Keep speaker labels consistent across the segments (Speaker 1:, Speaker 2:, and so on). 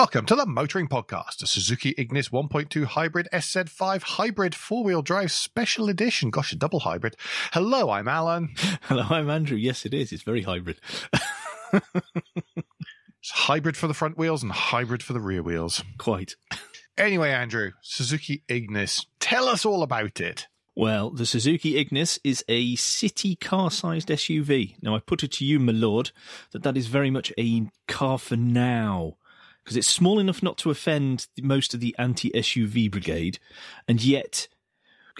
Speaker 1: Welcome to the Motoring Podcast, a Suzuki Ignis 1.2 Hybrid SZ5 Hybrid four wheel drive special edition. Gosh, a double hybrid. Hello, I'm Alan.
Speaker 2: Hello, I'm Andrew. Yes, it is. It's very hybrid.
Speaker 1: it's hybrid for the front wheels and hybrid for the rear wheels.
Speaker 2: Quite.
Speaker 1: Anyway, Andrew, Suzuki Ignis, tell us all about it.
Speaker 2: Well, the Suzuki Ignis is a city car sized SUV. Now, I put it to you, my lord, that that is very much a car for now because it's small enough not to offend most of the anti SUV brigade, and yet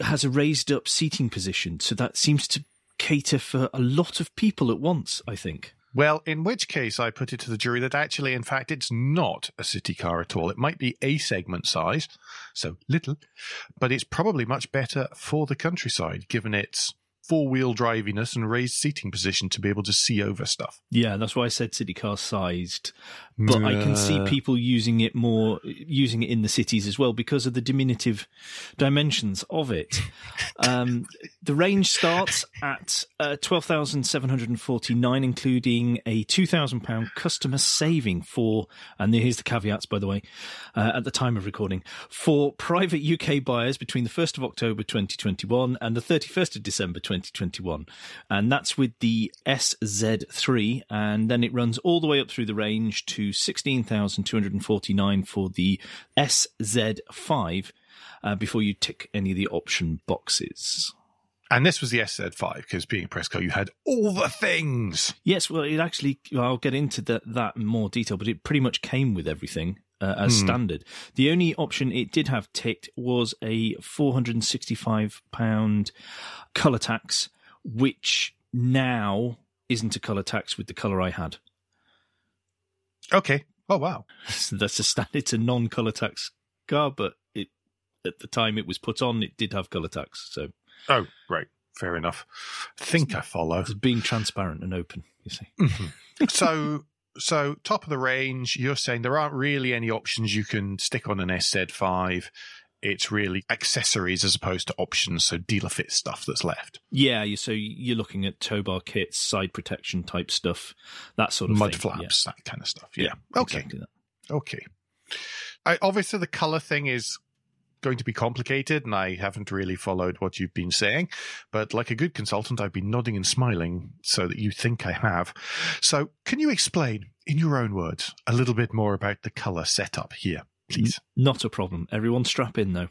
Speaker 2: has a raised up seating position. So that seems to cater for a lot of people at once, I think.
Speaker 1: Well, in which case, I put it to the jury that actually, in fact, it's not a city car at all. It might be A segment size, so little, but it's probably much better for the countryside, given its four wheel driviness and raised seating position to be able to see over stuff.
Speaker 2: Yeah, that's why I said city car sized. But uh, I can see people using it more, using it in the cities as well because of the diminutive dimensions of it. Um, the range starts at uh, 12,749, including a £2,000 customer saving for, and here's the caveats, by the way, uh, at the time of recording, for private UK buyers between the 1st of October 2021 and the 31st of December 2021. And that's with the SZ3, and then it runs all the way up through the range to 16,249 for the SZ5 uh, before you tick any of the option boxes.
Speaker 1: And this was the SZ5 because being a press car, you had all the things.
Speaker 2: Yes, well, it actually, I'll get into the, that in more detail, but it pretty much came with everything. Uh, as hmm. standard. The only option it did have ticked was a £465 colour tax, which now isn't a colour tax with the colour I had.
Speaker 1: Okay. Oh, wow.
Speaker 2: So that's a standard, it's a non colour tax car, but it at the time it was put on, it did have colour tax. So
Speaker 1: Oh, right. Fair enough. I think I follow.
Speaker 2: It's being transparent and open, you see.
Speaker 1: Mm-hmm. So, so top of the range, you're saying there aren't really any options you can stick on an SZ5. It's really accessories as opposed to options, so dealer fit stuff that's left.
Speaker 2: Yeah, so you're looking at tow bar kits, side protection type stuff, that sort of
Speaker 1: mud
Speaker 2: thing.
Speaker 1: flaps,
Speaker 2: yeah.
Speaker 1: that kind of stuff. Yeah.
Speaker 2: yeah
Speaker 1: okay.
Speaker 2: Exactly
Speaker 1: okay. I, obviously, the color thing is going to be complicated and I haven't really followed what you've been saying. But like a good consultant, I've been nodding and smiling so that you think I have. So can you explain in your own words a little bit more about the color setup here, please?
Speaker 2: Not a problem. Everyone strap in though.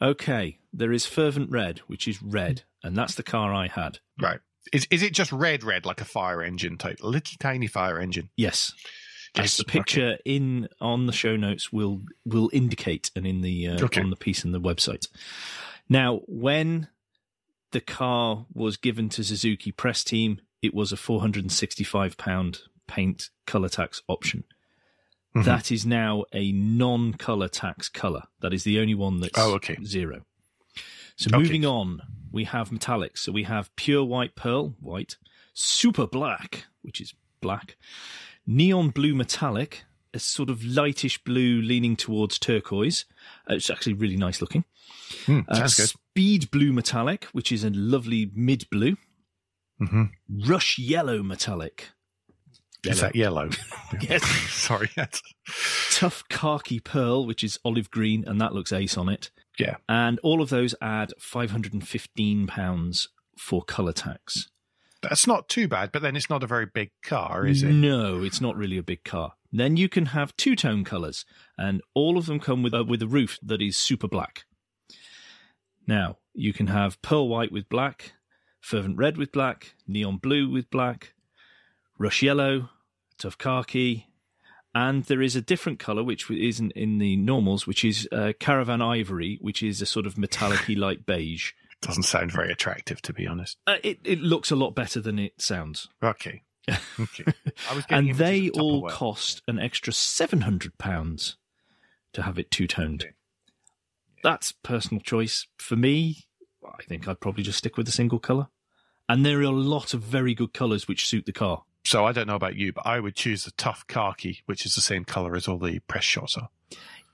Speaker 2: Okay, there is Fervent Red, which is red, and that's the car I had.
Speaker 1: Right. Is is it just red red like a fire engine type? Little tiny fire engine?
Speaker 2: Yes. Yes, the picture okay. in on the show notes will will indicate, and in the uh, okay. on the piece in the website. Now, when the car was given to Suzuki press team, it was a four hundred and sixty five pound paint color tax option. Mm-hmm. That is now a non color tax color. That is the only one that's
Speaker 1: oh, okay.
Speaker 2: zero. So okay. moving on, we have metallics. So we have pure white pearl, white, super black, which is black, neon blue metallic, a sort of lightish blue leaning towards turquoise. Uh, it's actually really nice looking.
Speaker 1: Mm, uh,
Speaker 2: speed blue metallic, which is a lovely mid blue.
Speaker 1: Mm-hmm.
Speaker 2: Rush yellow metallic.
Speaker 1: Yellow. Is that yellow?
Speaker 2: yes.
Speaker 1: Sorry.
Speaker 2: Tough khaki pearl, which is olive green, and that looks ace on it.
Speaker 1: Yeah.
Speaker 2: And all of those add £515 for colour tax.
Speaker 1: That's not too bad, but then it's not a very big car, is it?
Speaker 2: No, it's not really a big car. Then you can have two tone colors, and all of them come with a, with a roof that is super black. Now you can have pearl white with black, fervent red with black, neon blue with black, rush yellow, tough khaki, and there is a different color which isn't in the normals, which is uh, caravan ivory, which is a sort of metallic light beige
Speaker 1: doesn't sound very attractive, to be honest.
Speaker 2: Uh, it it looks a lot better than it sounds.
Speaker 1: Okay.
Speaker 2: Okay. and they all cost an extra seven hundred pounds to have it two toned. Okay. Yeah. That's personal choice for me. I think I'd probably just stick with a single color. And there are a lot of very good colors which suit the car.
Speaker 1: So I don't know about you, but I would choose the tough khaki, which is the same color as all the press shots are.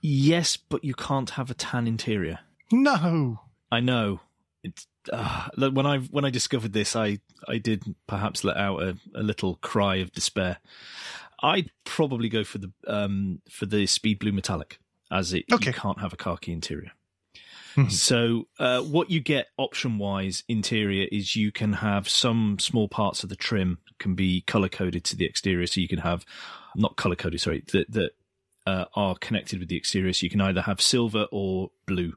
Speaker 2: Yes, but you can't have a tan interior.
Speaker 1: No.
Speaker 2: I know it's uh, when I when I discovered this, I I did perhaps let out a, a little cry of despair. I'd probably go for the um, for the speed blue metallic, as it
Speaker 1: Okay.
Speaker 2: you can't have a khaki interior.
Speaker 1: Mhm.
Speaker 2: So uh, what you get option wise interior is you can have some small parts of the trim can be color coded to the exterior, so you can have not color coded, sorry, that that uh, are connected with the exterior. So you can either have silver or blue,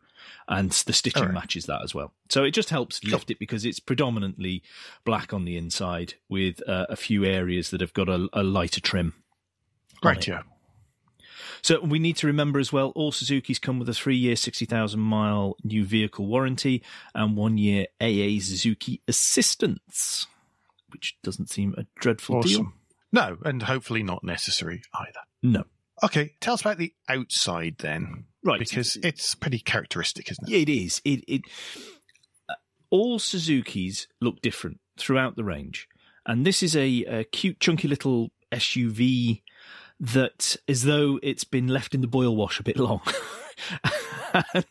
Speaker 2: and the stitching
Speaker 1: Alright.
Speaker 2: matches that as well. So it just helps lift it because it's predominantly black on the inside with uh, a few areas that have got a, a lighter trim.
Speaker 1: Right,
Speaker 2: it.
Speaker 1: yeah.
Speaker 2: So we need to remember as well, all Suzuki's come with a three-year, sixty thousand mile new vehicle warranty and one-year AA Suzuki assistance, which doesn't seem a dreadful deal.
Speaker 1: No, and hopefully not necessary either.
Speaker 2: No,
Speaker 1: Okay, tell us about the outside then,
Speaker 2: right?
Speaker 1: because it's pretty characteristic, isn't it?
Speaker 2: Yeah, it is. It it uh, all Suzuki's look different throughout the range, and this is a, a cute, chunky little SUV that, as though it's been left in the boil wash a bit long. and,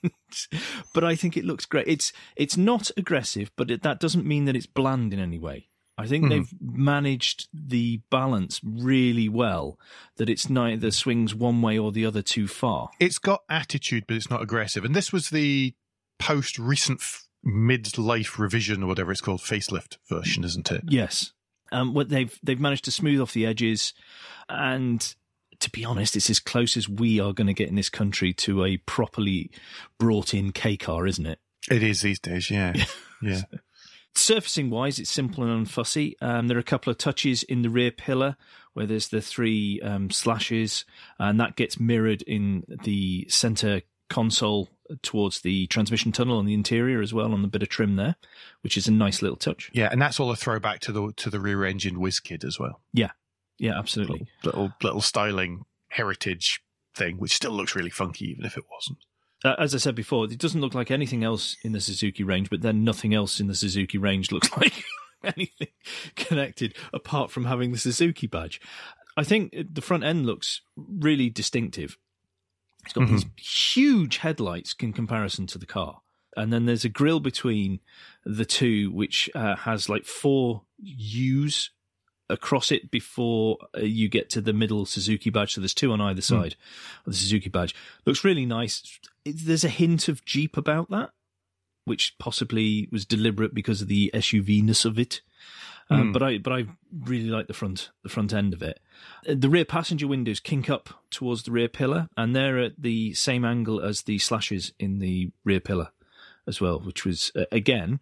Speaker 2: but I think it looks great. It's it's not aggressive, but it, that doesn't mean that it's bland in any way. I think
Speaker 1: Mhm.
Speaker 2: they've managed the balance really well. That it's neither swings one way or the other too far.
Speaker 1: It's got attitude, but it's not aggressive. And this was the post recent f- mid-life revision or whatever it's called, facelift version, isn't it?
Speaker 2: Yes. Um, what they've they've managed to smooth off the edges, and to be honest, it's as close as we are going to get in this country to a properly brought in K car, isn't it?
Speaker 1: It is these days, yeah. Yeah.
Speaker 2: Surfacing wise, it's simple and unfussy. Um, there are a couple of touches in the rear pillar where there's the three um, slashes, and that gets mirrored in the center console towards the transmission tunnel on the interior as well on the bit of trim there, which is a nice little touch.
Speaker 1: Yeah, and that's all a throwback to the to the rear engine Whizzkid as well.
Speaker 2: Yeah, Yeah, absolutely.
Speaker 1: Little little styling heritage thing, which still looks really funky even if it wasn't.
Speaker 2: Uh, as I said before, it doesn't look like anything else in the Suzuki range, but then nothing else in the Suzuki range looks like anything connected apart from having the Suzuki badge. I think the front end looks really distinctive. It's got these huge headlights in comparison to the car. And then there's a grill between the two, which uh, has like four U's across it before uh, you get to the middle Suzuki badge. So there's two on either side of the Suzuki badge. Looks really nice. There's a hint of Jeep about that, which possibly was deliberate because of the SUV ness of it. Um,
Speaker 1: Hmm.
Speaker 2: But I but I really like the front the front end of it. Uh, The rear passenger windows kink up towards the rear pillar, and they're at the same angle as the slashes in the rear pillar as well, which was uh, again.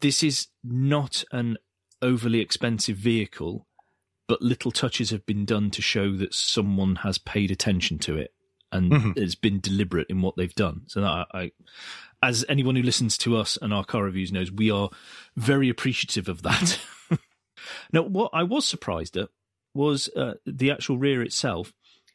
Speaker 2: This is not an overly expensive vehicle, but little touches have been done to show that someone has paid attention to it and
Speaker 1: Mhm.
Speaker 2: has been deliberate in what they've done. So that I, I, as anyone who listens to us and our car reviews knows, we are very appreciative of that. now, what I was surprised at was uh, the actual rear itself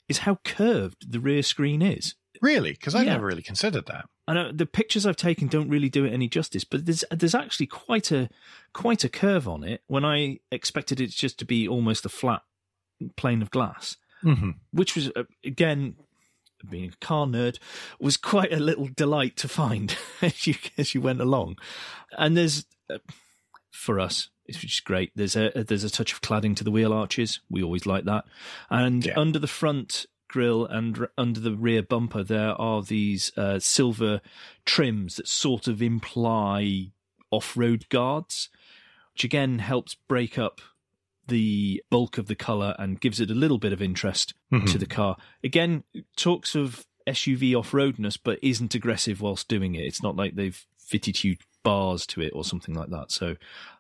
Speaker 2: is how curved the rear screen is.
Speaker 1: Really? Because I
Speaker 2: Yeah.
Speaker 1: never really considered that.
Speaker 2: I know the pictures I've taken don't really do it any justice, but there's there's actually quite a quite a curve on it. When I expected it just to be almost a flat plane of glass,
Speaker 1: hmm
Speaker 2: which was uh, again being a car nerd was quite a little delight to find as you as you went along. And there's uh, for us, which is great. There's a there's a touch of cladding to the wheel arches. We always like that. And
Speaker 1: Yeah.
Speaker 2: under the front grille and r- under the rear bumper, there are these uh, silver trims that sort of imply off-road guards, which again helps break up the bulk of the color and gives it a little bit of interest
Speaker 1: Mhm.
Speaker 2: to the car. Again, talks of SUV off-roadness, but isn't aggressive whilst doing it. It's not like they've fitted huge bars to it or something like that. So,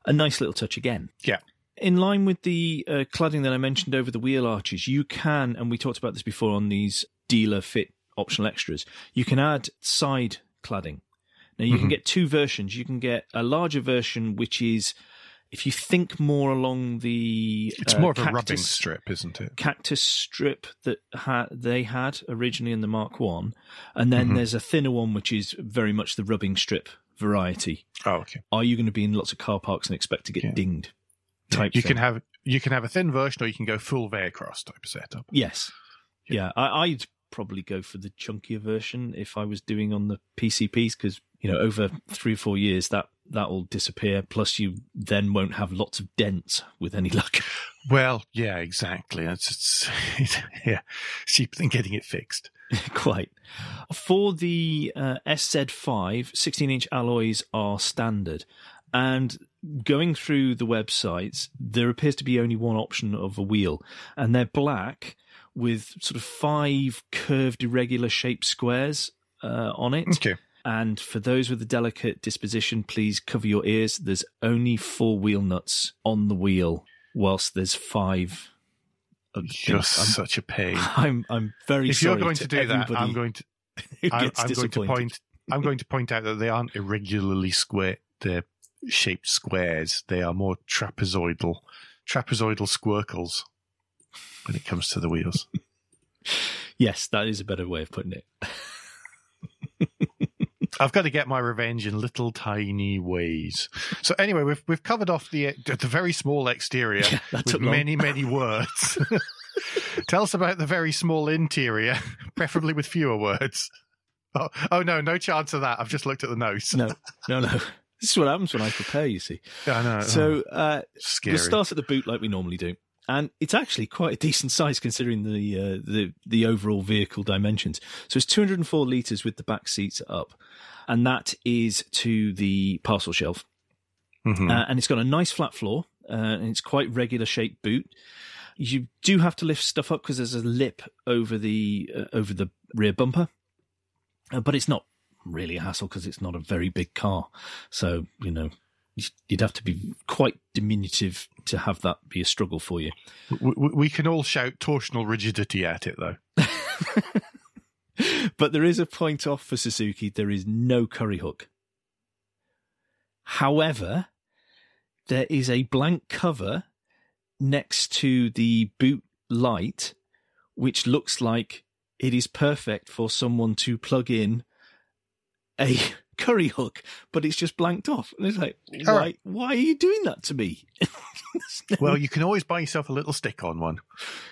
Speaker 2: a nice little touch again.
Speaker 1: Yeah.
Speaker 2: In line with the uh, cladding that I mentioned over the wheel arches, you can, and we talked about this before on these dealer fit optional extras, you can add side cladding. Now, you can
Speaker 1: Mhm.
Speaker 2: get two versions. You can get a larger version, which is, if you think more along the.
Speaker 1: It's
Speaker 2: uh,
Speaker 1: more of a rubbing strip, isn't it?
Speaker 2: cactus strip that ha- they had originally in the Mark One, and then
Speaker 1: Mhm.
Speaker 2: there's a thinner one which is very much the rubbing strip variety.
Speaker 1: Oh, okay.
Speaker 2: Are you going to be in lots of car parks and expect to get
Speaker 1: Yeah.
Speaker 2: dinged? Type
Speaker 1: you
Speaker 2: thing.
Speaker 1: can have you can have a thin version, or you can go full Vehicross type setup.
Speaker 2: yes, yeah. I- I'd probably go for the chunkier version if I was doing on the PCPs because you know over three or four years that that will disappear. Plus, you then won't have lots of dents with any luck.
Speaker 1: Well, yeah, exactly. It's, it's yeah, cheaper than getting it fixed.
Speaker 2: Quite. For the uh, SZ5, 16 inch alloys are standard. And going through the websites, there appears to be only one option of a wheel, and they're black with sort of five curved, irregular shaped squares uh, on it.
Speaker 1: Okay.
Speaker 2: And for those with a delicate disposition, please cover your ears. There's only four wheel nuts on the wheel, whilst there's five.
Speaker 1: Just I'm, such a pain.
Speaker 2: I'm I'm very.
Speaker 1: If you're going to, to do that, I'm going to. I'm, I'm going to point. I'm going to point out that they aren't irregularly square. They're shaped squares. They are more trapezoidal, trapezoidal squircles when it comes to the wheels.
Speaker 2: yes, that is a better way of putting it.
Speaker 1: I've got to get my revenge in little tiny ways. So anyway, we've we've covered off the the very small exterior yeah, with many many words. Tell us about the very small interior, preferably with fewer words. Oh, oh no, no chance of that. I've just looked at the notes.
Speaker 2: No, no, no. This is what happens when I prepare. You see.
Speaker 1: Yeah, I know.
Speaker 2: So uh, we'll start at the boot like we normally do and it's actually quite a decent size considering the uh, the the overall vehicle dimensions. So it's 204 liters with the back seats up, and that is to the parcel shelf, mm-hmm. uh, and it's got a nice flat floor, uh, and it's quite regular shaped boot. You do have to lift stuff up because there's a lip over the uh, over the rear bumper, uh, but it's not really a hassle because it's not a very big car. So you know you'd have to be quite diminutive to have that be a struggle for you.
Speaker 1: We, we can all shout torsional rigidity at it, though.
Speaker 2: but there is a point off for Suzuki. There is no curry hook. However, there is a blank cover next to the boot light, which looks like it is perfect for someone to plug in a curry hook, but it's just blanked off. And it's like, why, right. why are you doing that to me?
Speaker 1: well, you can always buy yourself a little stick on one.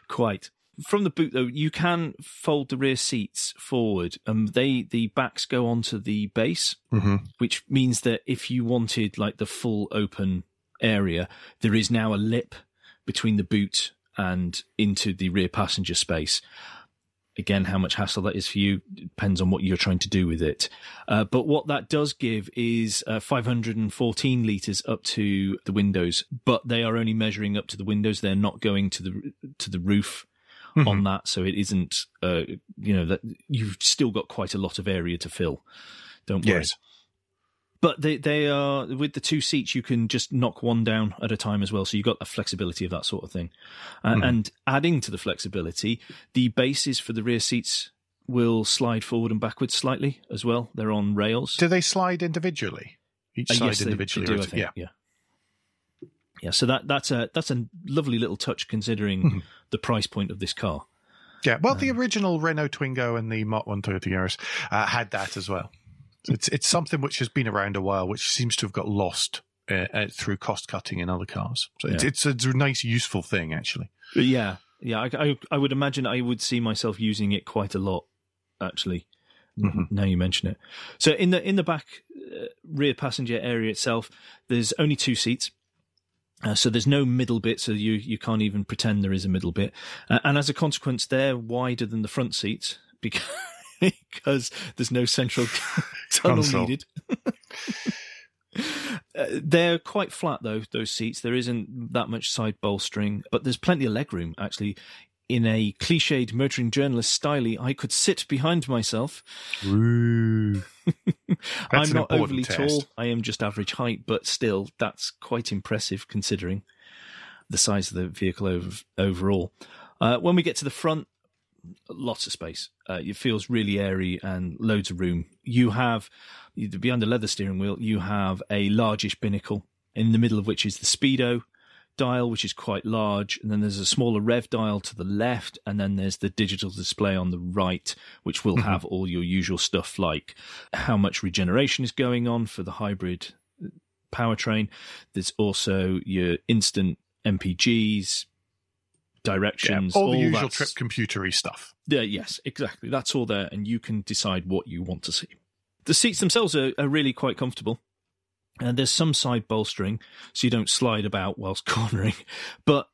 Speaker 2: Quite. From the boot, though, you can fold the rear seats forward. and they the backs go onto the base, mm-hmm. which means that if you wanted like the full open area, there is now a lip between the boot and into the rear passenger space. Again, how much hassle that is for you depends on what you're trying to do with it. Uh, but what that does give is uh, 514 liters up to the windows, but they are only measuring up to the windows. They're not going to the to the roof mm-hmm. on that, so it isn't. Uh, you know that you've still got quite a lot of area to fill. Don't worry. Yes but they they are with the two seats you can just knock one down at a time as well. So you've got the flexibility of that sort of thing. Uh, mm. and adding to the flexibility the bases for the rear seats will slide forward and backwards slightly as well. They're on rails.
Speaker 1: Do they slide individually? Each uh, side yes, individually
Speaker 2: they, they do, think, yeah. yeah. Yeah so that that's a that's a lovely little touch considering mm. the price point of this car.
Speaker 1: Yeah well um, the original renault twingo and the Mark 1 Toyota Yaris uh, had that as well it's it's something which has been around a while, which seems to have got lost uh, uh, through cost cutting in other cars. So yeah. it's, it's, it's a nice, useful thing, actually.
Speaker 2: Yeah, yeah. I, I, I would imagine I would see myself using it quite a lot, actually. Mm-hmm. Now you mention it. So in the in the back uh, rear passenger area itself, there's only two seats. Uh, so there's no middle bit, so you, you can't even pretend there is a middle bit. Uh, and as a consequence, they're wider than the front seats because because there's no central tunnel needed. Uh, they're quite flat though those seats. There isn't that much side bolstering but there's plenty of legroom actually in a cliched motoring journalist style i could sit behind myself. I'm not overly test. tall. I am just average height but still that's quite impressive considering the size of the vehicle over, overall. Uh, when we get to the front lots of space. Uh, it feels really airy and loads of room. You have behind the leather steering wheel, you have a largish binnacle in the middle of which is the speedo dial, which is quite large, and then there's a smaller rev dial to the left, and then there's the digital display on the right, which will mm-hmm. have all your usual stuff like how much regeneration is going on for the hybrid powertrain. There's also your instant MPGs, directions,
Speaker 1: yeah, all the usual trip computery stuff.
Speaker 2: Yeah, yes, exactly. That's all there, and you can decide what you want to see. The seats themselves are, are really quite comfortable. And there's some side bolstering, so you don't slide about whilst cornering. But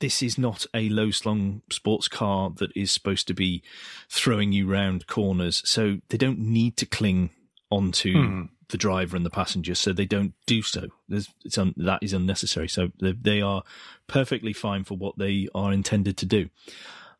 Speaker 2: this is not a low slung sports car that is supposed to be throwing you round corners. So they don't need to cling onto
Speaker 1: Hmm.
Speaker 2: The driver and the passenger, so they don't do so. There's, it's un, that is unnecessary. So they, they are perfectly fine for what they are intended to do.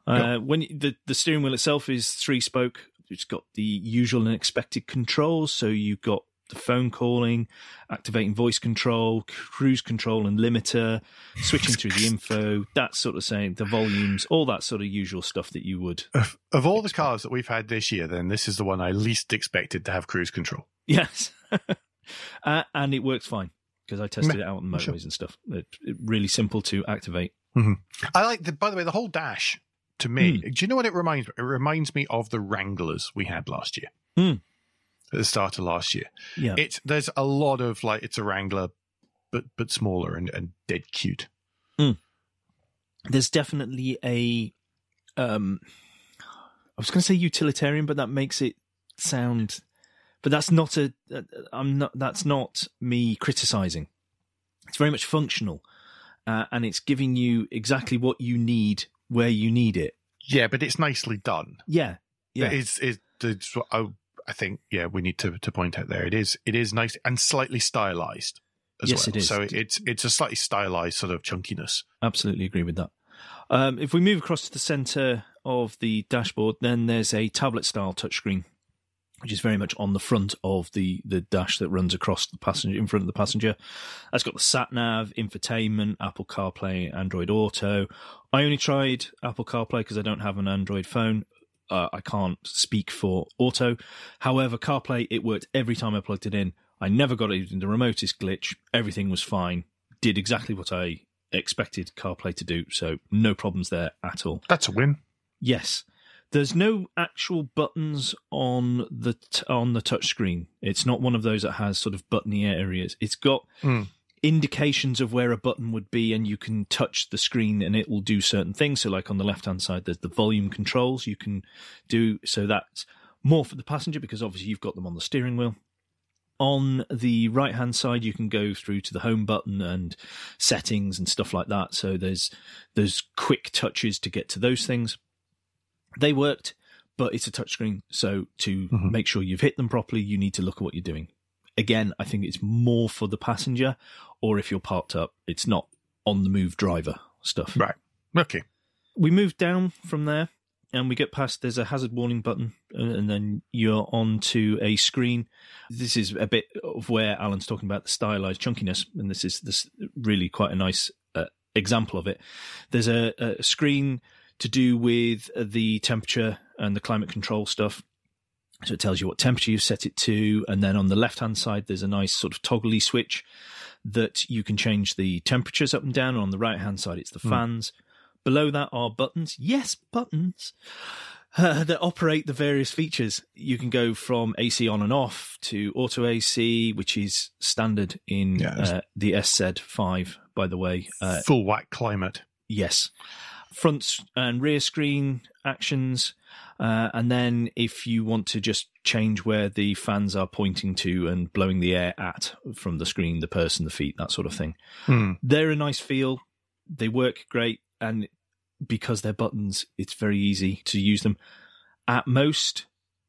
Speaker 2: Uh, when the the steering wheel itself is three spoke, it's got the usual and expected controls. So you've got the phone calling, activating voice control, cruise control and limiter, switching through the info, that sort of saying, the volumes, all that sort of usual stuff that you would.
Speaker 1: Of, of all the cars that we've had this year, then this is the one I least expected to have cruise control.
Speaker 2: Yes. uh, and it works fine because I tested it out on the motorways
Speaker 1: sure.
Speaker 2: and stuff. It, it really simple to activate.
Speaker 1: I like the. By the way, the whole dash to me. Do you know what it reminds me? It reminds me of the Wranglers we had last year.
Speaker 2: Hmm.
Speaker 1: At the start of last year,
Speaker 2: Yeah.
Speaker 1: it's there's a lot of like it's a Wrangler, but but smaller and, and dead cute.
Speaker 2: there's definitely a um i was going to say utilitarian but that makes it sound but that's not a i'm not that's not me criticizing it's very much functional uh, and it's giving you exactly what you need where you need it
Speaker 1: Yeah, but it's nicely done.
Speaker 2: yeah yeah
Speaker 1: It's it's, it's what I, I think yeah we need to to point out there. It is it is nice and slightly stylized as
Speaker 2: Yes,
Speaker 1: well.
Speaker 2: it is.
Speaker 1: So it's it's a slightly stylized sort of chunkiness.
Speaker 2: absolutely agree with that um, if we move across to the center of the dashboard then there's a tablet style touchscreen which is very much on the front of the the dash that runs across the passenger in front of the passenger. That's got the sat nav, infotainment, Apple CarPlay, Android Auto. I only tried Apple CarPlay because I don't have an Android phone. Uh, I can't speak for Auto. However, CarPlay it worked every time I plugged it in. I never got it in the remotest glitch. Everything was fine. Did exactly what I expected CarPlay to do. So no problems there at all.
Speaker 1: That's a win.
Speaker 2: Yes. There's no actual buttons on the t- on the touchscreen. It's not one of those that has sort of buttony areas. It's got
Speaker 1: Hmm.
Speaker 2: indications of where a button would be, and you can touch the screen and it will do certain things. So, like on the left hand side, there's the volume controls you can do. So that's more for the passenger because obviously you've got them on the steering wheel. On the right hand side, you can go through to the home button and settings and stuff like that. So there's there's quick touches to get to those things. They worked, but it's a touchscreen. So to
Speaker 1: Mhm.
Speaker 2: make sure you've hit them properly, you need to look at what you're doing. Again, I think it's more for the passenger, or if you're parked up, it's not on the move driver stuff.
Speaker 1: Right. Okay.
Speaker 2: We move down from there and we get past there's a hazard warning button and then you're on to a screen this is a bit of where alan's talking about the stylized chunkiness and this is this really quite a nice uh, example of it there's a, a screen to do with the temperature and the climate control stuff so it tells you what temperature you've set it to and then on the left hand side there's a nice sort of toggly switch that you can change the temperatures up and down and on the right hand side it's the fans Below that are buttons. Yes, buttons uh, that operate the various features. You can go from AC on and off to auto AC, which is standard in uh, the SZ5, by the way. Uh,
Speaker 1: Full whack climate.
Speaker 2: yes. Front and rear screen actions. Uh, and then if you want to just change where the fans are pointing to and blowing the air at from the screen, the person, the feet, that sort of thing
Speaker 1: Hmm.
Speaker 2: they're a nice feel. They work great, and because they're buttons, it's very easy to use them. At most,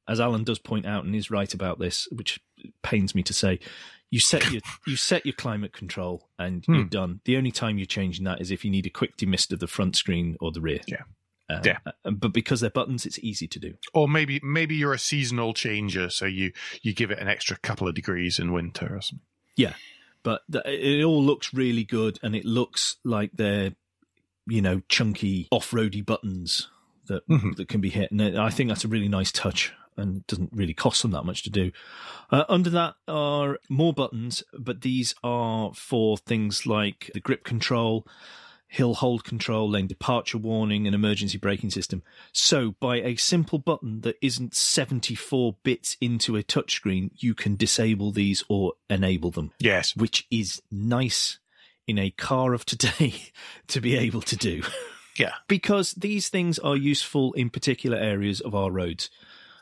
Speaker 2: as Alan does point out and is right about this, which pains me to say, you set your you set your climate control and you're
Speaker 1: Hmm.
Speaker 2: done. The only time you're changing that is if you need a quick demist of the front screen or the rear.
Speaker 1: Yeah.
Speaker 2: Uh,
Speaker 1: Yeah.
Speaker 2: uh, but because they're buttons, it's easy to do.
Speaker 1: Or maybe maybe you're a seasonal changer, so you you give it an extra couple of degrees in winter or something.
Speaker 2: Yeah, but th- it all looks really good and it looks like they're you know chunky off-roady buttons that
Speaker 1: Mhm.
Speaker 2: that can be hit and i think that's a really nice touch and it doesn't really cost them that much to do uh, under that are more buttons but these are for things like the grip control hill hold control lane departure warning and emergency braking system so by a simple button that isn't 74 bits into a touchscreen you can disable these or enable them
Speaker 1: Yes.
Speaker 2: which is nice in a car of today to be able to do.
Speaker 1: Yeah.
Speaker 2: because these things are useful in particular areas of our roads.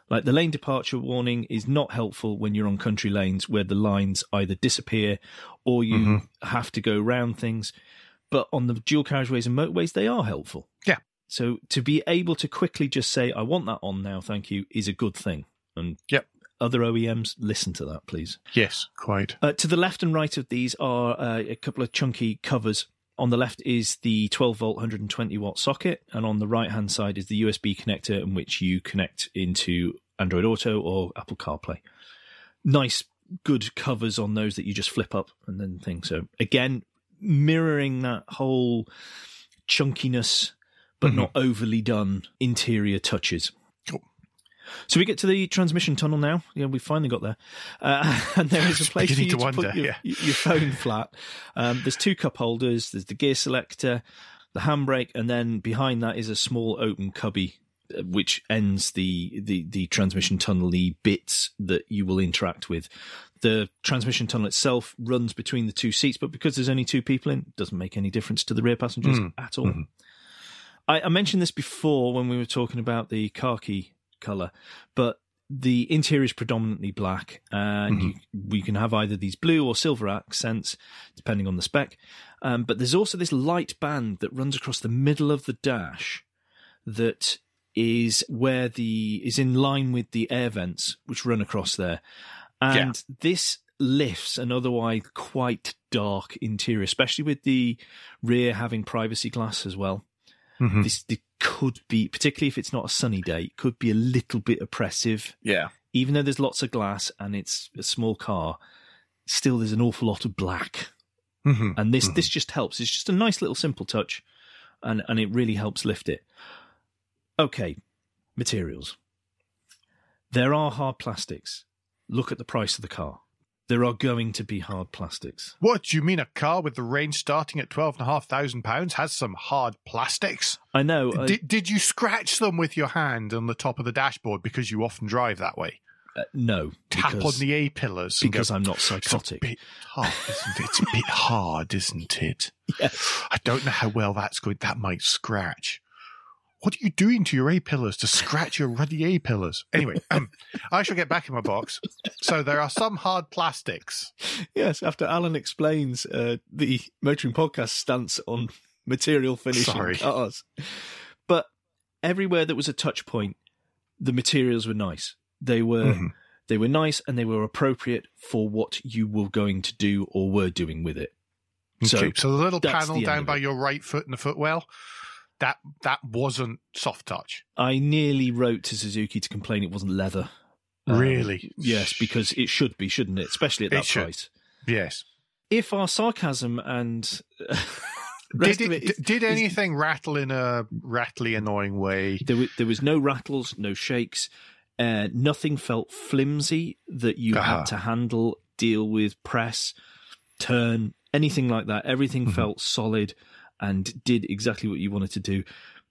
Speaker 2: Like the lane departure warning is not helpful when you're on country lanes where the lines either disappear or you
Speaker 1: Mm-hmm.
Speaker 2: have to go round things. But on the dual carriageways and motorways, they are helpful.
Speaker 1: Yeah.
Speaker 2: So to be able to quickly just say, I want that on now, thank you, is a good thing. And
Speaker 1: Yep.
Speaker 2: other OEMs, listen to that, please.
Speaker 1: Yes, quite.
Speaker 2: Uh, to the left and right of these are uh, a couple of chunky covers. On the left is the 12 volt 120 watt socket, and on the right hand side is the USB connector in which you connect into Android Auto or Apple CarPlay. Nice, good covers on those that you just flip up and then things. So again, mirroring that whole chunkiness, but
Speaker 1: Mhm.
Speaker 2: not overly done interior touches. So we get to the transmission tunnel now. Yeah, we finally got there, uh, and there is a place for you
Speaker 1: to
Speaker 2: to,
Speaker 1: wonder,
Speaker 2: put your,
Speaker 1: yeah.
Speaker 2: your phone flat. Um, there's two cup holders. There's the gear selector, the handbrake, and then behind that is a small open cubby, uh, which ends the the the transmission tunnel y bits that you will interact with. The transmission tunnel itself runs between the two seats, but because there's only two people in, it doesn't make any difference to the rear passengers
Speaker 1: Mm.
Speaker 2: at all.
Speaker 1: Mhm.
Speaker 2: I, I mentioned this before when we were talking about the khaki color, but the interior is predominantly black, and you, we can have either these blue or silver accents depending on the spec. Um, but there's also this light band that runs across the middle of the dash that is where the is in line with the air vents which run across there, and this lifts an otherwise quite dark interior, especially with the rear having privacy glass as well.
Speaker 1: Mhm.
Speaker 2: this, this could be, particularly if it's not a sunny day, it could be a little bit oppressive.
Speaker 1: Yeah.
Speaker 2: Even though there's lots of glass and it's a small car, still there's an awful lot of black.
Speaker 1: Mhm.
Speaker 2: And this
Speaker 1: Mhm.
Speaker 2: this just helps. It's just a nice little simple touch, and and it really helps lift it. Okay, materials. There are hard plastics. Look at the price of the car. There are going to be hard plastics.
Speaker 1: What do you mean? A car with the range starting at twelve and a half thousand pounds has some hard plastics?
Speaker 2: I know. I-
Speaker 1: Did, did you scratch them with your hand on the top of the dashboard because you often drive that way?
Speaker 2: uh, no,
Speaker 1: Tap
Speaker 2: because,
Speaker 1: on the A pillars
Speaker 2: because
Speaker 1: go,
Speaker 2: I'm not
Speaker 1: "It's a
Speaker 2: psychotic.
Speaker 1: bit hard, isn't it? It's a bit hard, isn't it?
Speaker 2: Yes.
Speaker 1: I don't know how well that's going. That might scratch. What are you doing to your A pillars to scratch your ruddy A pillars? Anyway, um, I shall get back in my box. So there are some hard plastics.
Speaker 2: Yes, after Alan explains uh, the Motoring Podcast stance on material finishing
Speaker 1: Sorry.
Speaker 2: cars. But everywhere that was a touch point, the materials were nice. They were
Speaker 1: Mhm.
Speaker 2: they were nice and they were appropriate for what you were going to do or were doing with it. So
Speaker 1: Okay, so the little panel down by your right foot in the footwell, that that wasn't soft touch.
Speaker 2: I nearly wrote to Suzuki to complain it wasn't leather. Um,
Speaker 1: Really?
Speaker 2: Yes, because it should be, shouldn't it? Especially at
Speaker 1: It
Speaker 2: that
Speaker 1: should.
Speaker 2: price.
Speaker 1: Yes.
Speaker 2: If our sarcasm and
Speaker 1: Did it,
Speaker 2: it is-
Speaker 1: did
Speaker 2: is-
Speaker 1: anything rattle in a rattly, annoying way?
Speaker 2: There, was, there was no rattles, no shakes. Uh, nothing felt flimsy that you
Speaker 1: Uh-huh.
Speaker 2: had to handle, deal with, press, turn, anything like that. Everything
Speaker 1: Mhm.
Speaker 2: felt solid and did exactly what you wanted to do.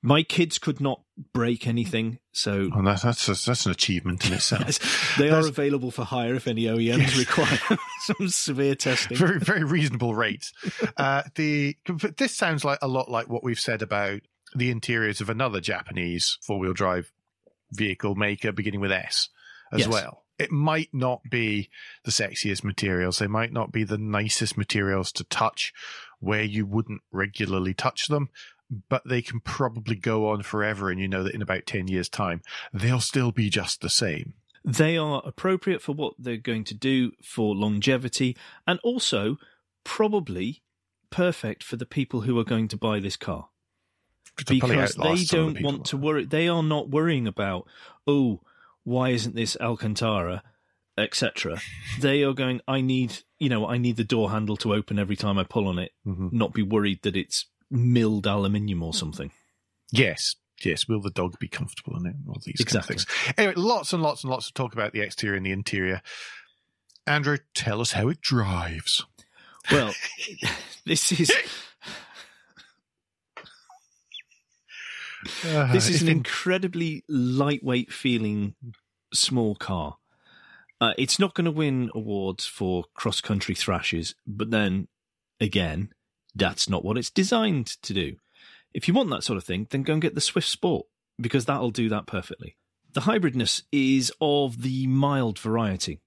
Speaker 2: My kids could not break anything, so
Speaker 1: Oh, that, that's that's an achievement in itself.
Speaker 2: yes, they are available for hire if any OEMs
Speaker 1: Yes.
Speaker 2: require some severe testing.
Speaker 1: very very reasonable rates. Uh, the this sounds like a lot like what we've said about the interiors of another Japanese four wheel drive vehicle maker beginning with S as
Speaker 2: Yes.
Speaker 1: well. It might not be the sexiest materials. They might not be the nicest materials to touch where you wouldn't regularly touch them, but they can probably go on forever. And you know that in about 10 years' time, they'll still be just the same.
Speaker 2: They are appropriate for what they're going to do for longevity and also probably perfect for the people who are going to buy this car. Because they
Speaker 1: outlast some of the
Speaker 2: don't
Speaker 1: people.
Speaker 2: want to worry. They are not worrying about, oh, why isn't this Alcantara, etc. They are going. I need, you know, I need the door handle to open every time I pull on it.
Speaker 1: Mhm.
Speaker 2: Not be worried that it's milled aluminium or something.
Speaker 1: Yes, yes. Will the dog be comfortable in it? All these
Speaker 2: Exactly.
Speaker 1: kind of things. Anyway, lots and lots and lots of talk about the exterior and the interior. Andrew, tell us how it drives.
Speaker 2: Well, this is
Speaker 1: Uh,
Speaker 2: this is an incredibly lightweight feeling small car. Uh, it's not going to win awards for cross country thrashes, but then again, that's not what it's designed to do. If you want that sort of thing, then go and get the Swift Sport because that'll do that perfectly. the hybridness is of the mild variety.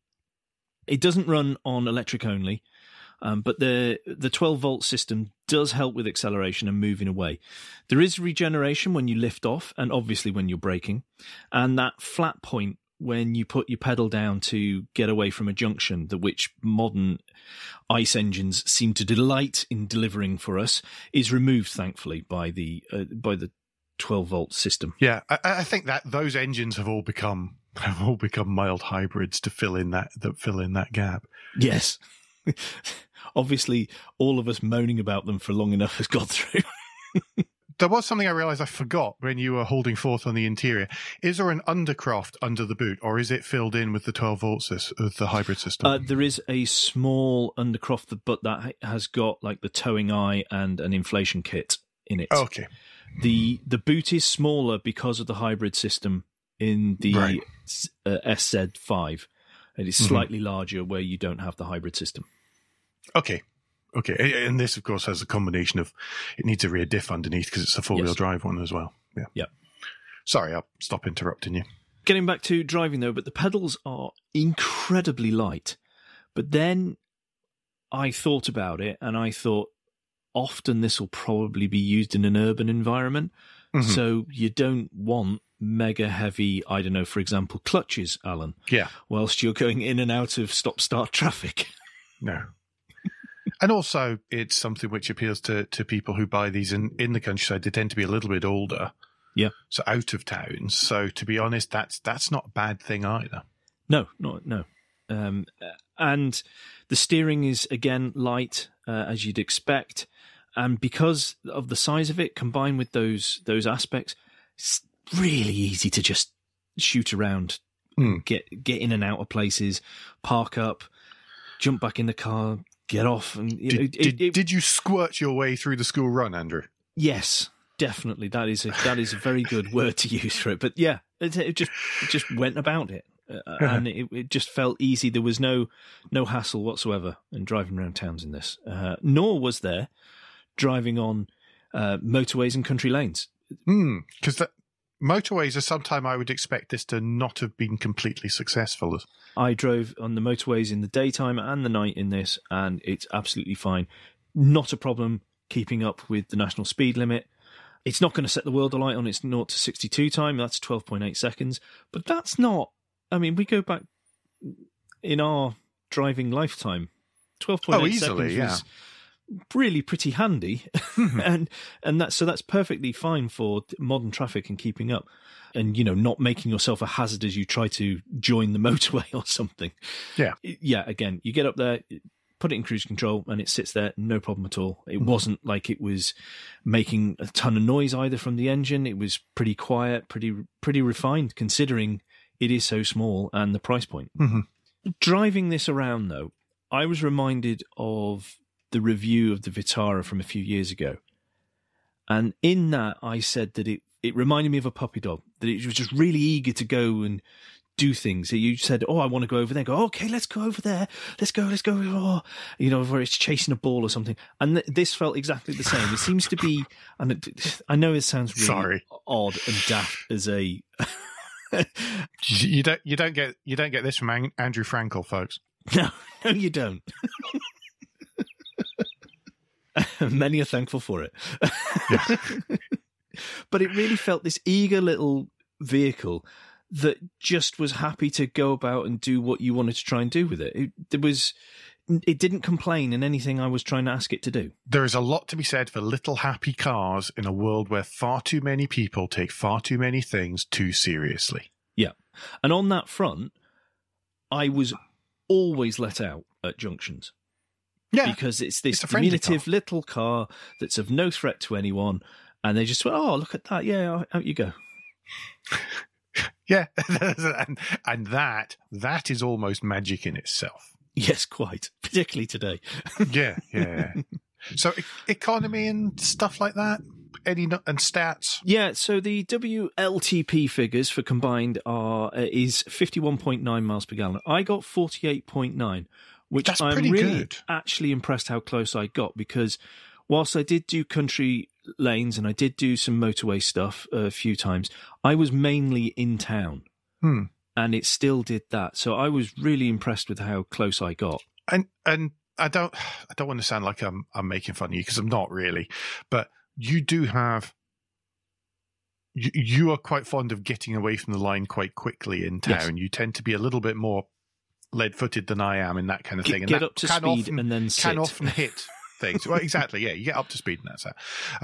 Speaker 2: It doesn't run on electric only, um, but the the 12 volt system does help with acceleration and moving away. There is regeneration when you lift off, and obviously when you're braking, and that flat point when you put your pedal down to get away from a junction, the which modern ICE engines seem to delight in delivering for us, is removed thankfully by the uh, by the 12 volt system.
Speaker 1: Yeah, I, I, think that those engines have all become have all become mild hybrids to fill in that that fill in that gap.
Speaker 2: Yes. Obviously, all of us moaning about them for long enough has got through.
Speaker 1: there was something I realized I forgot when you were holding forth on the interior. Is there an undercroft under the boot, or is it filled in with the 12 volts of the hybrid system?
Speaker 2: Uh, there is a small undercroft, but that has got like the towing eye and an inflation kit in it.
Speaker 1: Okay.
Speaker 2: The the boot is smaller because of the hybrid system in the right. uh, SZ5. It is slightly mm-hmm. larger where you don't have the hybrid system.
Speaker 1: Okay. Okay, and this, of course, has a combination of it needs a rear diff underneath because it's a four wheel yes. drive one as well. Yeah.
Speaker 2: Yeah.
Speaker 1: Sorry, I'll stop interrupting you.
Speaker 2: Getting back to driving though, but the pedals are incredibly light. But then I thought about it and I thought often this will probably be used in an urban environment. Mm-hmm. So you don't want mega heavy, I don't know, for example, clutches, Alan.
Speaker 1: Yeah.
Speaker 2: Whilst you're going in and out of stop start traffic.
Speaker 1: No, and also, it's something which appeals to, to people who buy these in, in the countryside. They tend to be a little bit older.
Speaker 2: Yeah.
Speaker 1: So out of towns. So to be honest, that's that's not a bad thing either.
Speaker 2: No, no, no. Um, and the steering is again light uh, as you'd expect, and because of the size of it, combined with those those aspects, it's really easy to just shoot around, mm. get get in and out of places, park up, jump back in the car, get off. And
Speaker 1: did, it, did, it, did you squirt your way through the school run, Andrew?
Speaker 2: Yes, definitely. That is a that is a very good word to use for it. But yeah, it, it just it just went about it, uh, and it, it just felt easy. There was no no hassle whatsoever in driving around towns in this. Uh, nor was there driving on uh, motorways and country lanes.
Speaker 1: Because hmm, motorways are sometime I would expect this to not have been completely successful.
Speaker 2: I drove on the motorways in the daytime and the night in this, and it's absolutely fine. Not a problem keeping up with the national speed limit. It's not going to set the world alight on its 0 to 62 time. That's 12.8 seconds. But that's not, I mean, we go back in our driving lifetime. 12.8 oh, easily, seconds yeah. Really pretty handy, mm-hmm. and and that so that's perfectly fine for modern traffic and keeping up, and you know not making yourself a hazard as you try to join the motorway or something.
Speaker 1: Yeah,
Speaker 2: yeah. Again, you get up there, put it in cruise control, and it sits there, no problem at all. It mm-hmm. wasn't like it was making a ton of noise either from the engine. It was pretty quiet, pretty pretty refined considering it is so small and the price point.
Speaker 1: Mm-hmm.
Speaker 2: Driving this around though, I was reminded of the review of the Vitara from a few years ago. And in that, I said that it, it reminded me of a puppy dog, that it was just really eager to go and do things. You said, Oh, I want to go over there. Go, okay, let's go over there. Let's go, let's go. Oh, you know, where it's chasing a ball or something. And th- this felt exactly the same. It seems to be, and it, I know it sounds really Sorry. odd and daft as a.
Speaker 1: you don't, you don't get, you don't get this from Andrew Frankel, folks.
Speaker 2: No, no, you don't. Many are thankful for it. but it really felt this eager little vehicle that just was happy to go about and do what you wanted to try and do with it. It, it was it didn't complain in anything I was trying to ask it to do.
Speaker 1: There is a lot to be said for little happy cars in a world where far too many people take far too many things too seriously.
Speaker 2: Yeah. And on that front, I was always let out at junctions.
Speaker 1: Yeah,
Speaker 2: because it's this it's diminutive car. little car that's of no threat to anyone, and they just went, "Oh, look at that! Yeah, out you go."
Speaker 1: yeah, and and that that is almost magic in itself.
Speaker 2: Yes, quite, particularly today.
Speaker 1: yeah, yeah. So economy and stuff like that. Any and stats?
Speaker 2: Yeah. So the WLTP figures for combined are uh, is fifty one point nine miles per gallon. I got forty eight point nine which
Speaker 1: That's
Speaker 2: I'm
Speaker 1: really
Speaker 2: good. actually impressed how close I got because whilst I did do country lanes and I did do some motorway stuff a few times, I was mainly in town.
Speaker 1: Hmm.
Speaker 2: and it still did that. So I was really impressed with how close I got.
Speaker 1: And and I don't I don't want to sound like I'm I'm making fun of you because I'm not really, but you do have. You, you are quite fond of getting away from the line quite quickly in town.
Speaker 2: Yes.
Speaker 1: You tend to be a little bit more lead-footed than I am in that kind of thing. And
Speaker 2: get up to speed
Speaker 1: often-
Speaker 2: and then
Speaker 1: can often hit things. well, exactly. Yeah, you get up to speed, and that's that.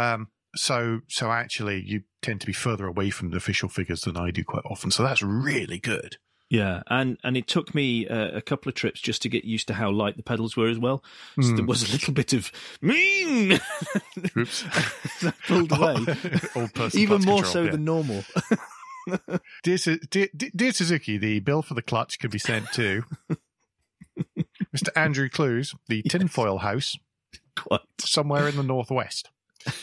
Speaker 1: Um, so, so actually, you tend to be further away from the official figures than I do quite often. So that's really good.
Speaker 2: Yeah, and and it took me uh, a couple of trips just to get used to how light the pedals were as well. So
Speaker 1: Hmm.
Speaker 2: there was a little bit of mean
Speaker 1: Oops.
Speaker 2: Pulled away, even more
Speaker 1: control,
Speaker 2: so
Speaker 1: yeah.
Speaker 2: than normal.
Speaker 1: Dear, dear, dear Suzuki, the bill for the clutch can be sent to Mr. Andrew Clues, the tinfoil house,
Speaker 2: Quite.
Speaker 1: somewhere in the northwest.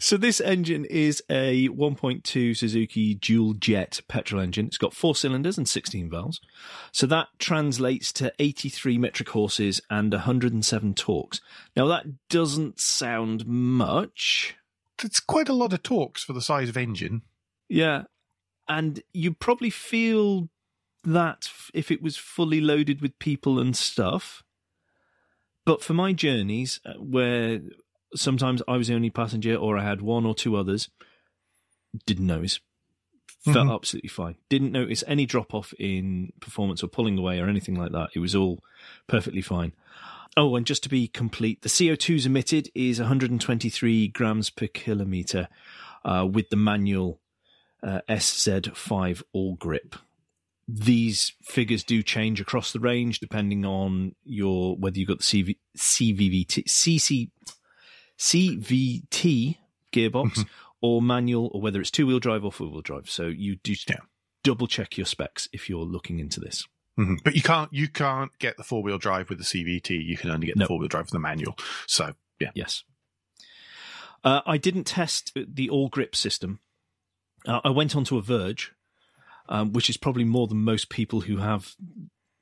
Speaker 2: So this engine is a 1.2 Suzuki dual jet petrol engine. It's got four cylinders and 16 valves. So that translates to 83 metric horses and 107 torques. Now that doesn't sound much.
Speaker 1: It's quite a lot of torques for the size of engine.
Speaker 2: Yeah. And you probably feel that if it was fully loaded with people and stuff. But for my journeys, uh, where sometimes I was the only passenger or I had one or two others, didn't notice. Felt
Speaker 1: Mhm.
Speaker 2: absolutely fine. Didn't notice any drop off in performance or pulling away or anything like that. It was all perfectly fine. Oh, and just to be complete, the CO2s emitted is 123 grams per kilometre uh, with the manual uh, SZ5 all grip. These figures do change across the range depending on your whether you've got the CV, CVVT, CC, CVT gearbox or manual, or whether it's two wheel drive or four wheel drive. So you do
Speaker 1: Yeah.
Speaker 2: double check your specs if you're looking into this.
Speaker 1: Mhm. But you can't you can't get the four wheel drive with the CVT. You can only get the
Speaker 2: No.
Speaker 1: four wheel drive with the manual. So yeah,
Speaker 2: Yes. Uh, I didn't test the all grip system. Uh, I went onto a Verge, um, which is probably more than most people who have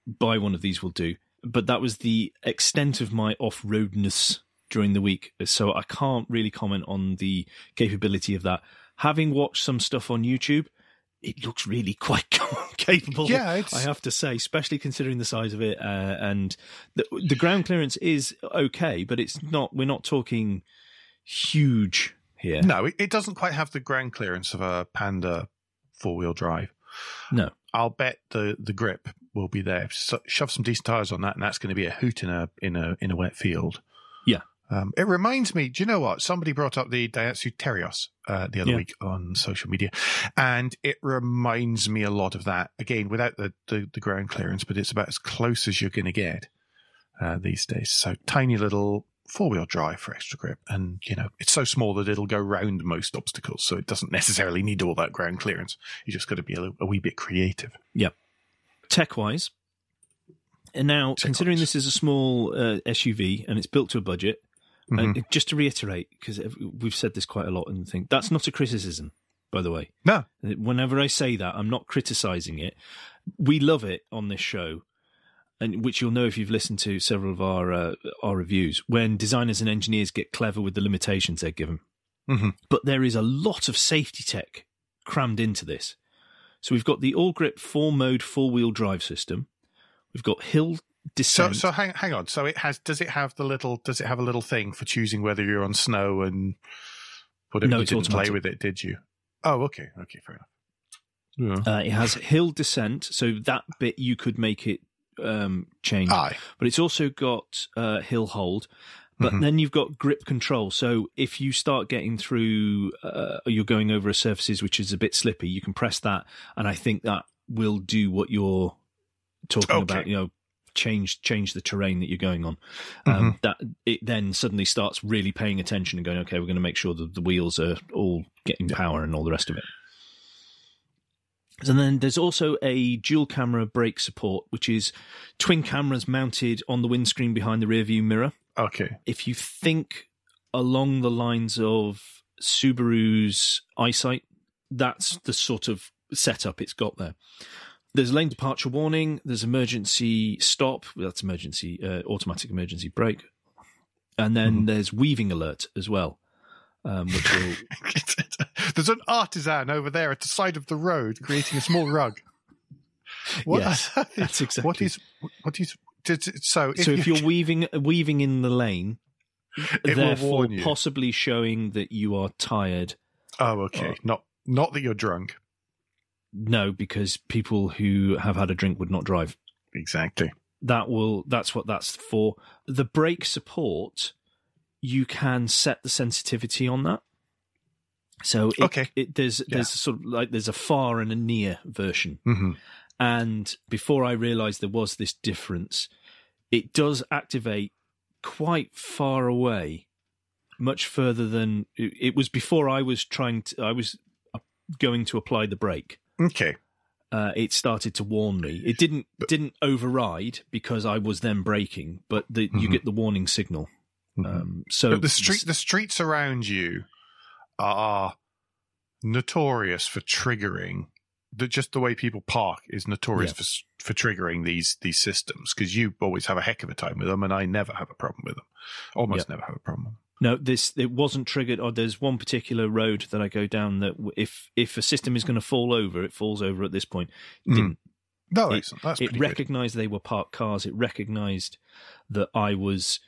Speaker 2: buy one of these will do. But that was the extent of my off roadness during the week, so I can't really comment on the capability of that. Having watched some stuff on YouTube, it looks really quite capable.
Speaker 1: Yeah, it's-
Speaker 2: I have to say, especially considering the size of it, uh, and the, the ground clearance is okay, but it's not. We're not talking huge here.
Speaker 1: no, it, it doesn't quite have the ground clearance of a Panda four wheel drive.
Speaker 2: No.
Speaker 1: I'll bet the the grip will be there. So, shove some decent tires on that, and that's going to be a hoot in a in a in a wet field.
Speaker 2: Yeah.
Speaker 1: Um, it reminds me. Do you know what? Somebody brought up the Daihatsu Terios uh, the other
Speaker 2: Yeah.
Speaker 1: week on social media, and it reminds me a lot of that. Again, without the the, the ground clearance, but it's about as close as you're going to get uh, these days. So tiny little four wheel drive for extra grip, and you know it's so small that it'll go round most obstacles, so it doesn't necessarily need all that ground clearance. You just got to be a, little- a wee bit creative. Yeah.
Speaker 2: Tech wise. And now, considering
Speaker 1: Tech-wise.
Speaker 2: this is a small uh, SUV and it's built to a budget,
Speaker 1: Mhm.
Speaker 2: and just to reiterate, because we've said this quite a lot in the thing, that's not a criticism, by the way.
Speaker 1: No,
Speaker 2: Whenever I say that, I'm not criticizing it. We love it on this show, and which you'll know if you've listened to several of our uh, our reviews. When designers and engineers get clever with the limitations they're given,
Speaker 1: Mhm.
Speaker 2: but there is a lot of safety tech crammed into this. So we've got the all grip four mode four wheel drive system. We've got hill descent.
Speaker 1: so hang, hang on. So it has. Does it have the little? Does it have a little thing for choosing whether you're on snow and whatever?
Speaker 2: No,
Speaker 1: you didn't play with it, did you? Oh, okay, okay, fair enough. Yeah.
Speaker 2: uh, it has hill descent, so that bit you could make it um, change.
Speaker 1: Aye.
Speaker 2: but it's also got uh, hill hold. But
Speaker 1: Mhm.
Speaker 2: then you've got grip control. So if you start getting through, uh, you're going over a surfaces which is a bit slippy, you can press that, and I think that will do what you're talking
Speaker 1: Okay.
Speaker 2: about. You know, change change the terrain that you're going on. Um, that it then suddenly starts really paying attention and going, okay, we're going to make sure that the wheels are all getting power and all the rest of it. And then there's also a dual camera brake support, which is twin cameras mounted on the windscreen behind the rearview mirror.
Speaker 1: Okay.
Speaker 2: If you think along the lines of Subaru's eyesight, that's the sort of setup it's got there. There's lane departure warning. There's emergency stop. That's emergency uh, automatic emergency brake, and then
Speaker 1: Mhm.
Speaker 2: there's weaving alert as well. Um, which will
Speaker 1: There's an artisan over there at the side of the road creating a small rug. What,
Speaker 2: Yes, that's exactly.
Speaker 1: What is what is so? If
Speaker 2: so if
Speaker 1: you-
Speaker 2: you're weaving weaving in the lane, therefore possibly showing that you are tired.
Speaker 1: oh, okay, not not that you're drunk.
Speaker 2: No, because people who have had a drink would not drive.
Speaker 1: Exactly.
Speaker 2: That will. That's what that's for. The brake support, you can set the sensitivity on that. So it,
Speaker 1: Okay.
Speaker 2: it, there's
Speaker 1: Yeah.
Speaker 2: there's sort of like there's a far and a near version.
Speaker 1: hmm
Speaker 2: And before I realized there was this difference, it does activate quite far away, much further than it it was before I was trying to, I was uh, going to apply the brake.
Speaker 1: Okay.
Speaker 2: Uh, it started to warn me. It didn't didn't override because I was then braking, but the, you
Speaker 1: Mhm.
Speaker 2: get the warning signal.
Speaker 1: Mhm.
Speaker 2: Um, so
Speaker 1: But the street, the streets around you are notorious for triggering. The, just the way people park is notorious
Speaker 2: Yeah.
Speaker 1: for for triggering these these systems because you always have a heck of a time with them, and I never have a problem with them. Almost never have a problem.
Speaker 2: No, this it wasn't triggered. Or there's one particular road that I go down that if if a system is going to fall over, it falls over at this point. It
Speaker 1: Mm.
Speaker 2: Didn't.
Speaker 1: No,
Speaker 2: It-.
Speaker 1: That's
Speaker 2: it
Speaker 1: pretty good.
Speaker 2: recognized they were parked cars. It recognized that I was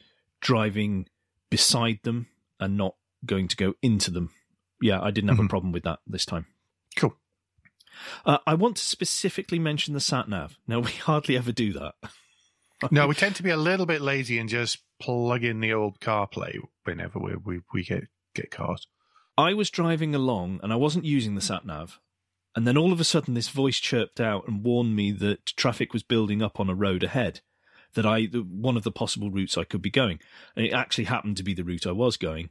Speaker 2: driving beside them and not going to go into them. Yeah, I didn't have a
Speaker 1: Mhm.
Speaker 2: problem with that this time.
Speaker 1: Cool.
Speaker 2: Uh, I want to specifically mention the sat nav. Now we hardly ever do that.
Speaker 1: No, we tend to be a little bit lazy and just plug in the old CarPlay whenever we we, we get get cars.
Speaker 2: I was driving along and I wasn't using the sat nav. And then all of a sudden, this voice chirped out and warned me that traffic was building up on a road ahead. That I, the- one of the possible routes I could be going. And it actually happened to be the route I was going.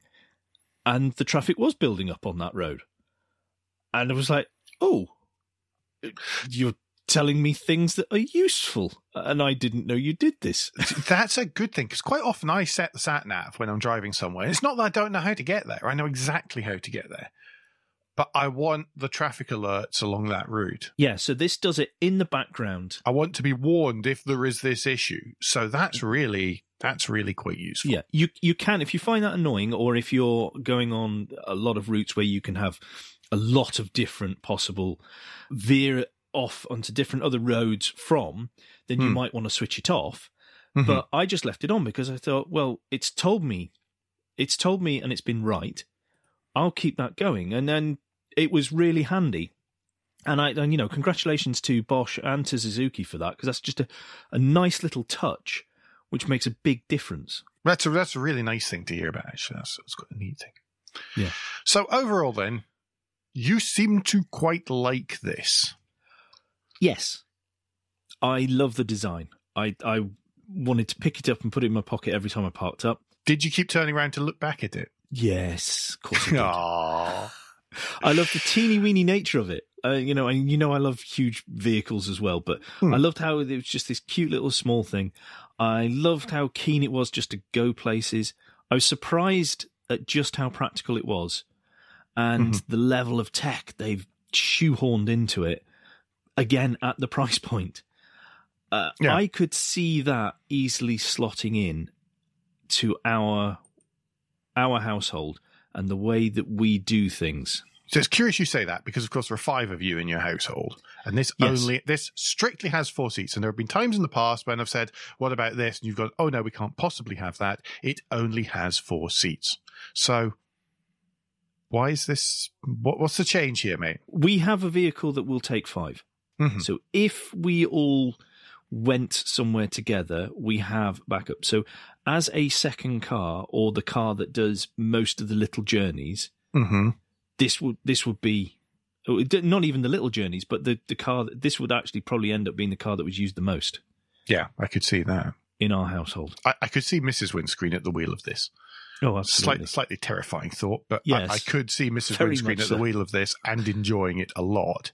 Speaker 2: And the traffic was building up on that road. And I was like, oh, you're telling me things that are useful. And I didn't know you did this.
Speaker 1: That's a good thing because quite often I set the sat nav when I'm driving somewhere. It's not that I don't know how to get there; I know exactly how to get there, but I want the traffic alerts along that route.
Speaker 2: yeah, so this does it in the background.
Speaker 1: I want to be warned if there is this issue. So that's really that's really quite useful.
Speaker 2: Yeah, you you can if you find that annoying, or if you're going on a lot of routes where you can have a lot of different possible veer off onto different other roads from, then you
Speaker 1: Hmm.
Speaker 2: might want to switch it off.
Speaker 1: Mhm.
Speaker 2: But I just left it on because I thought, well, it's told me, it's told me, and it's been right. I'll keep that going, and then it was really handy. And I, and you know, congratulations to Bosch and to Suzuki for that because that's just a, a nice little touch, which makes a big difference.
Speaker 1: That's a, that's a really nice thing to hear about. Actually, that's, that's quite a neat thing.
Speaker 2: Yeah.
Speaker 1: So overall, then, you seem to quite like this.
Speaker 2: Yes, I love the design. I I wanted to pick it up and put it in my pocket every time I parked up.
Speaker 1: Did you keep turning around to look back at it?
Speaker 2: Yes, of course I. I love the teeny weeny nature of it. Uh, you know, and you know I love huge vehicles as well, but
Speaker 1: Hmm.
Speaker 2: I loved how it was just this cute little small thing. I loved how keen it was just to go places. I was surprised at just how practical it was and
Speaker 1: Mm-hmm.
Speaker 2: the level of tech they've shoehorned into it again at the price point. Uh,
Speaker 1: Yeah.
Speaker 2: I could see that easily slotting in to our our household and the way that we do things.
Speaker 1: So it's curious you say that because, of course, there are five of you in your household, and this
Speaker 2: Yes.
Speaker 1: only this strictly has four seats. And there have been times in the past when I've said, "What about this?" and you've gone, "Oh no, we can't possibly have that. It only has four seats." So, why is this? What, what's the change here, mate?
Speaker 2: We have a vehicle that will take 5
Speaker 1: Mhm.
Speaker 2: So if we all went somewhere together, we have backup. So as a second car or the car that does most of the little journeys,
Speaker 1: Mm-hmm.
Speaker 2: this would this would be oh, not even the little journeys, but the the car that this would actually probably end up being the car that was used the most
Speaker 1: Yeah, I could see that.
Speaker 2: in our household.
Speaker 1: I, I could see Mrs. Windscreen at the wheel of this.
Speaker 2: Oh,
Speaker 1: Slightly, slightly terrifying thought, but
Speaker 2: Yes.
Speaker 1: I, I could see Mrs.
Speaker 2: Very
Speaker 1: Windscreen at the wheel of this and enjoying it a lot.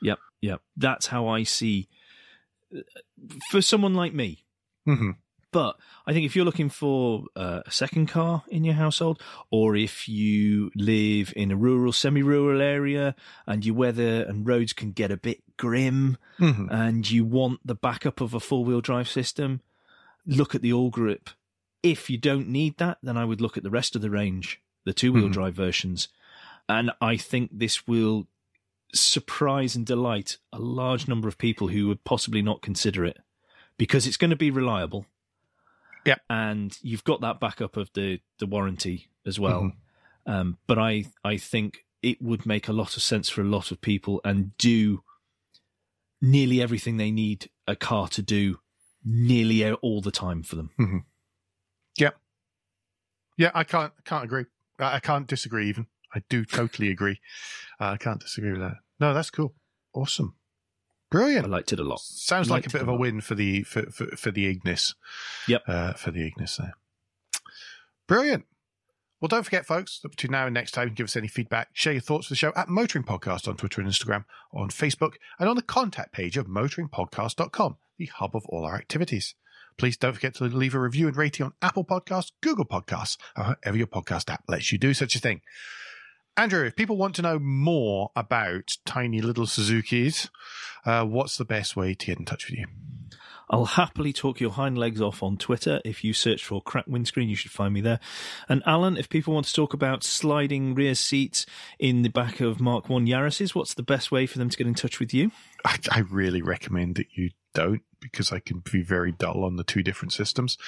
Speaker 2: Yep, yep. That's how I see for someone like me.
Speaker 1: Mm-hmm.
Speaker 2: But I think if you're looking for uh, a second car in your household, or if you live in a rural, semi-rural area, and your weather and roads can get a bit grim,
Speaker 1: Mm-hmm.
Speaker 2: and you want the backup of a four-wheel drive system, look at the All Grip. If you don't need that, then I would look at the rest of the range the two wheel mm-hmm. drive versions. And I think this will surprise and delight a large number of people who would possibly not consider it because it's going to be reliable.
Speaker 1: Yeah.
Speaker 2: And you've got that backup of the, the warranty as well. Mm-hmm. Um, but I, I think it would make a lot of sense for a lot of people and do nearly everything they need a car to do nearly all the time for them.
Speaker 1: Mm-hmm. Yeah. Yeah, I can't can't agree. I can't disagree even. I do totally agree. Uh, I can't disagree with that. No, that's cool. Awesome. Brilliant.
Speaker 2: I liked it a lot.
Speaker 1: Sounds like a bit of a win for the for, for, for the Ignis.
Speaker 2: Yep.
Speaker 1: Uh, for the Ignis there. Brilliant. Well, don't forget, folks, that between now and next time, give us any feedback, share your thoughts for the show at Motoring Podcast on Twitter and Instagram, on Facebook, and on the contact page of motoringpodcast.com, the hub of all our activities. Please don't forget to leave a review and rating on Apple Podcasts, Google Podcasts, or however your podcast app lets you do such a thing. Andrew, if people want to know more about tiny little Suzuki's, uh, what's the best way to get in touch with you?
Speaker 2: I'll happily talk your hind legs off on Twitter. If you search for crack windscreen, you should find me there. And Alan, if people want to talk about sliding rear seats in the back of Mark 1 Yaris's, what's the best way for them to get in touch with you?
Speaker 1: I, I really recommend that you don't because I can be very dull on the two different systems.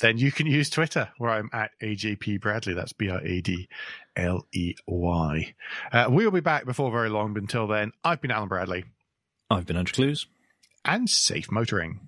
Speaker 1: Then you can use Twitter where I'm at AJP Bradley. That's B R A D L E Y. Uh, we'll be back before very long, but until then, I've been Alan Bradley.
Speaker 2: I've been Andrew Clues
Speaker 1: and safe motoring.